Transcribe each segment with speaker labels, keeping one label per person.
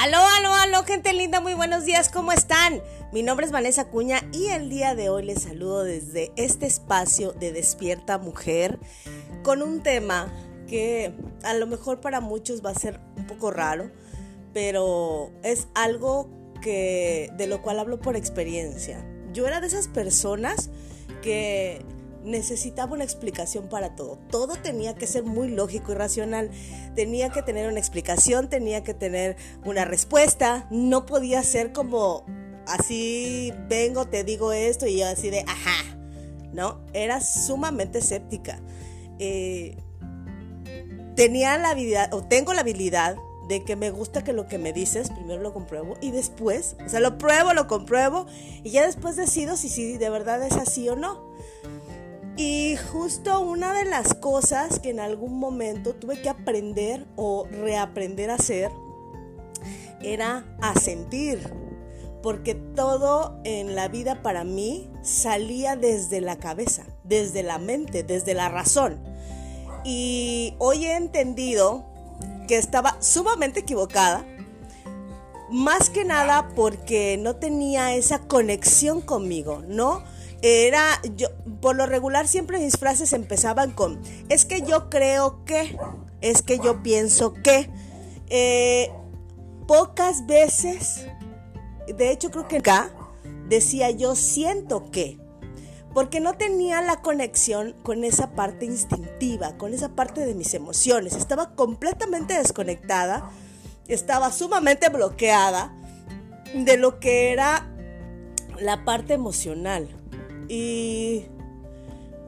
Speaker 1: Aló, aló, aló, gente linda, muy buenos días, ¿cómo están? Mi nombre es Vanessa Cuña y el día de hoy les saludo desde este espacio de Despierta Mujer con un tema que a lo mejor para muchos va a ser un poco raro, pero es algo que de lo cual hablo por experiencia. Yo era de esas personas que necesitaba una explicación para todo. Todo tenía que ser muy lógico y racional. Tenía que tener una explicación, tenía que tener una respuesta. No podía ser como así, vengo, te digo esto y yo así de, ajá. ¿No? Era sumamente escéptica. Eh, tenía la habilidad, o tengo la habilidad de que me gusta que lo que me dices, primero lo compruebo y después, o sea, lo pruebo, lo compruebo y ya después decido si, si de verdad es así o no. Y justo una de las cosas que en algún momento tuve que aprender o reaprender a hacer era a sentir. Porque todo en la vida para mí salía desde la cabeza, desde la mente, desde la razón. Y hoy he entendido que estaba sumamente equivocada, más que nada porque no tenía esa conexión conmigo, ¿no? Era, yo, por lo regular siempre mis frases empezaban con, es que yo creo que, es que yo pienso que. Eh, pocas veces, de hecho creo que acá decía yo siento que, porque no tenía la conexión con esa parte instintiva, con esa parte de mis emociones. Estaba completamente desconectada, estaba sumamente bloqueada de lo que era la parte emocional. Y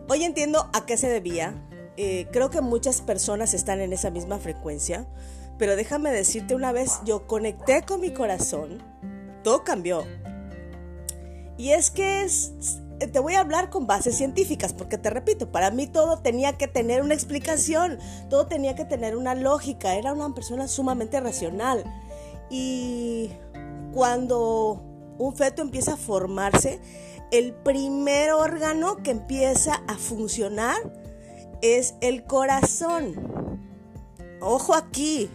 Speaker 1: hoy entiendo a qué se debía. Eh, creo que muchas personas están en esa misma frecuencia. Pero déjame decirte una vez, yo conecté con mi corazón, todo cambió. Y es que te voy a hablar con bases científicas, porque te repito, para mí todo tenía que tener una explicación, todo tenía que tener una lógica, era una persona sumamente racional. Y cuando un feto empieza a formarse, el primer órgano que empieza a funcionar es el corazón. Ojo aquí.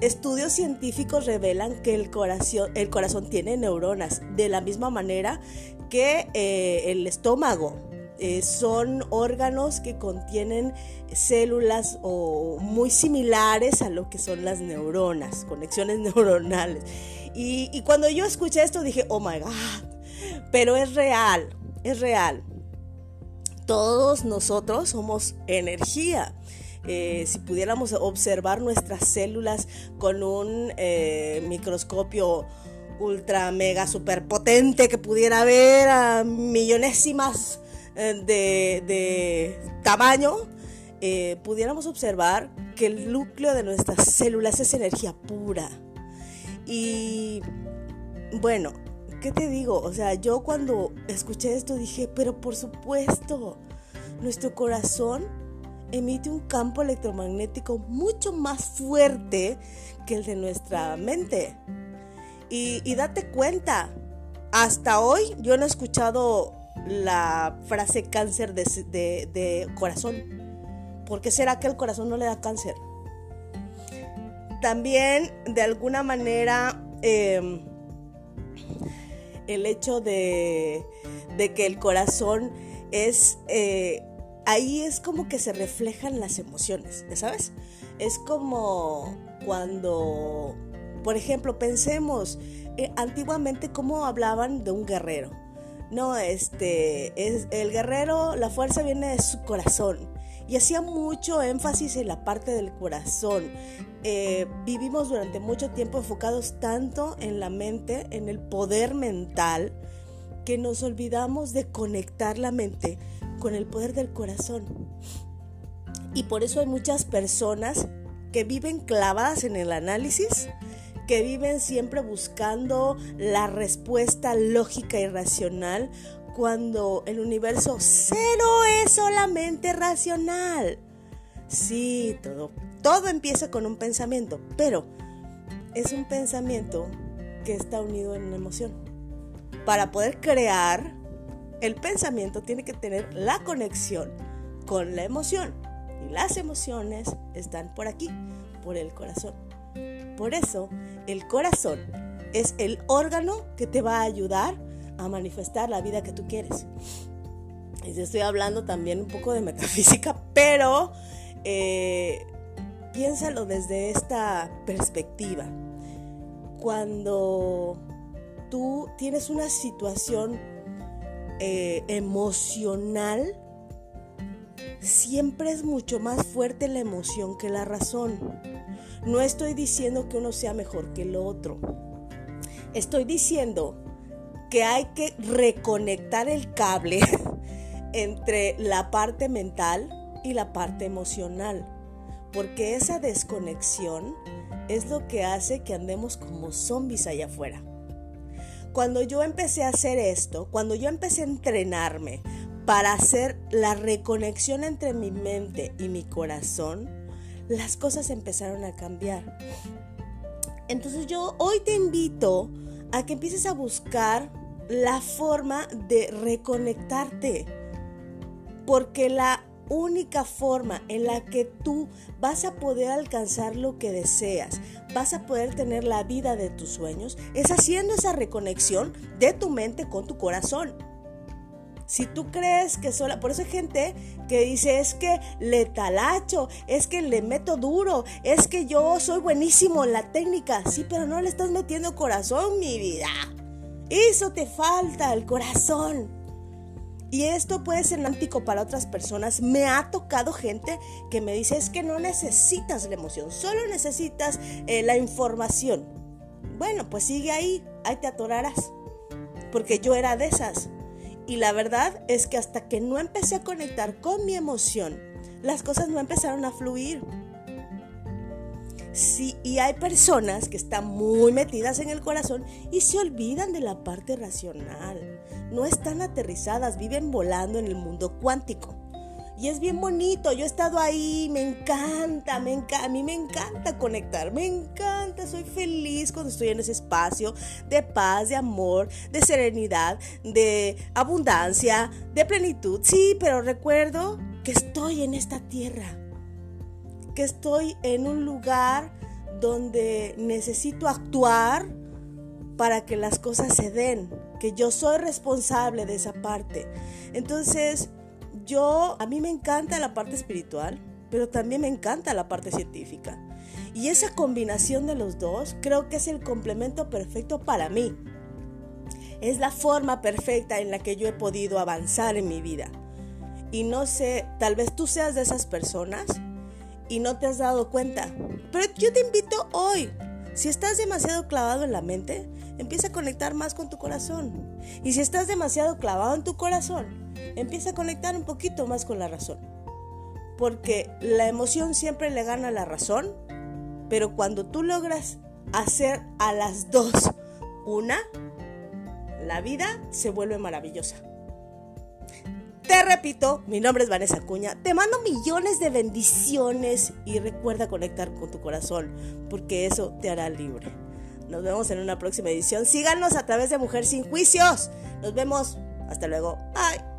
Speaker 1: Estudios científicos revelan que el corazón, el corazón tiene neuronas, de la misma manera que eh, el estómago. Eh, son órganos que contienen células o muy similares a lo que son las neuronas, conexiones neuronales. Y, y cuando yo escuché esto dije, oh my God, pero es real, es real. Todos nosotros somos energía. Eh, si pudiéramos observar nuestras células con un eh, microscopio ultra mega super potente que pudiera ver a millonésimas eh, de, tamaño, pudiéramos observar que el núcleo de nuestras células es energía pura. Y bueno, ¿qué te digo? O sea, yo cuando escuché esto dije, pero por supuesto, nuestro corazón emite un campo electromagnético mucho más fuerte que el de nuestra mente. Y, date cuenta, hasta hoy yo no he escuchado la frase cáncer de, corazón. ¿Por qué será que el corazón no le da cáncer? También, de alguna manera, em, el hecho de, que el corazón es... Eh, ahí es como que se reflejan las emociones, ¿sabes? Es como cuando, por ejemplo, pensemos eh, antiguamente cómo hablaban de un guerrero. No, este, es el guerrero, la fuerza viene de su corazón y hacía mucho énfasis en la parte del corazón. Eh, vivimos durante mucho tiempo enfocados tanto en la mente, en el poder mental, que nos olvidamos de conectar la mente con el poder del corazón. Y por eso hay muchas personas que viven clavadas en el análisis, que viven siempre buscando la respuesta lógica y racional cuando el universo cero es solamente racional. Sí, todo, todo empieza con un pensamiento, pero es un pensamiento que está unido en una emoción. Para poder crear, el pensamiento tiene que tener la conexión con la emoción. Y las emociones están por aquí, por el corazón. Por eso, el corazón es el órgano que te va a ayudar a manifestar la vida que tú quieres. Y estoy hablando también un poco de metafísica, pero eh, piénsalo desde esta perspectiva. Cuando tú tienes una situación eh, emocional, siempre es mucho más fuerte la emoción que la razón. No estoy diciendo que uno sea mejor que el otro. Estoy diciendo que hay que reconectar el cable entre la parte mental y la parte emocional, porque esa desconexión es lo que hace que andemos como zombies allá afuera. Cuando yo empecé a hacer esto, cuando yo empecé a entrenarme para hacer la reconexión entre mi mente y mi corazón, las cosas empezaron a cambiar. Entonces yo hoy te invito a que empieces a buscar la forma de reconectarte. Porque la única forma en la que tú vas a poder alcanzar lo que deseas, vas a poder tener la vida de tus sueños, es haciendo esa reconexión de tu mente con tu corazón. Si tú crees que sola, por eso hay gente que dice, es que le talacho, es que le meto duro, es que yo soy buenísimo en la técnica. Sí, pero no le estás metiendo corazón, mi vida. Eso te falta, el corazón. Y esto puede ser antico para otras personas. Me ha tocado gente que me dice, es que no necesitas la emoción, solo necesitas eh, la información. Bueno, pues sigue ahí, ahí te atorarás. Porque yo era de esas. Y la verdad es que hasta que no empecé a conectar con mi emoción, las cosas no empezaron a fluir. Sí, y hay personas que están muy metidas en el corazón y se olvidan de la parte racional. No están aterrizadas, viven volando en el mundo cuántico. Y es bien bonito, yo he estado ahí, me encanta, me encanta, a mí me encanta conectar, me encanta, soy feliz cuando estoy en ese espacio de paz, de amor, de serenidad, de abundancia, de plenitud. Sí, pero recuerdo que estoy en esta tierra que estoy en un lugar donde necesito actuar para que las cosas se den, que yo soy responsable de esa parte. Entonces, yo, a mí me encanta la parte espiritual, pero también me encanta la parte científica. Y esa combinación de los dos creo que es el complemento perfecto para mí. Es la forma perfecta en la que yo he podido avanzar en mi vida. Y no sé, tal vez tú seas de esas personas y no te has dado cuenta. Pero yo te invito hoy, si estás demasiado clavado en la mente, empieza a conectar más con tu corazón. Y si estás demasiado clavado en tu corazón, empieza a conectar un poquito más con la razón. Porque la emoción siempre le gana a la razón, pero cuando tú logras hacer a las dos una, la vida se vuelve maravillosa. Te repito, mi nombre es Vanessa Cuña. Te mando millones de bendiciones y recuerda conectar con tu corazón, porque eso te hará libre. Nos vemos en una próxima edición. Síganos a través de Mujer Sin Juicios. Nos vemos. Hasta luego. Bye.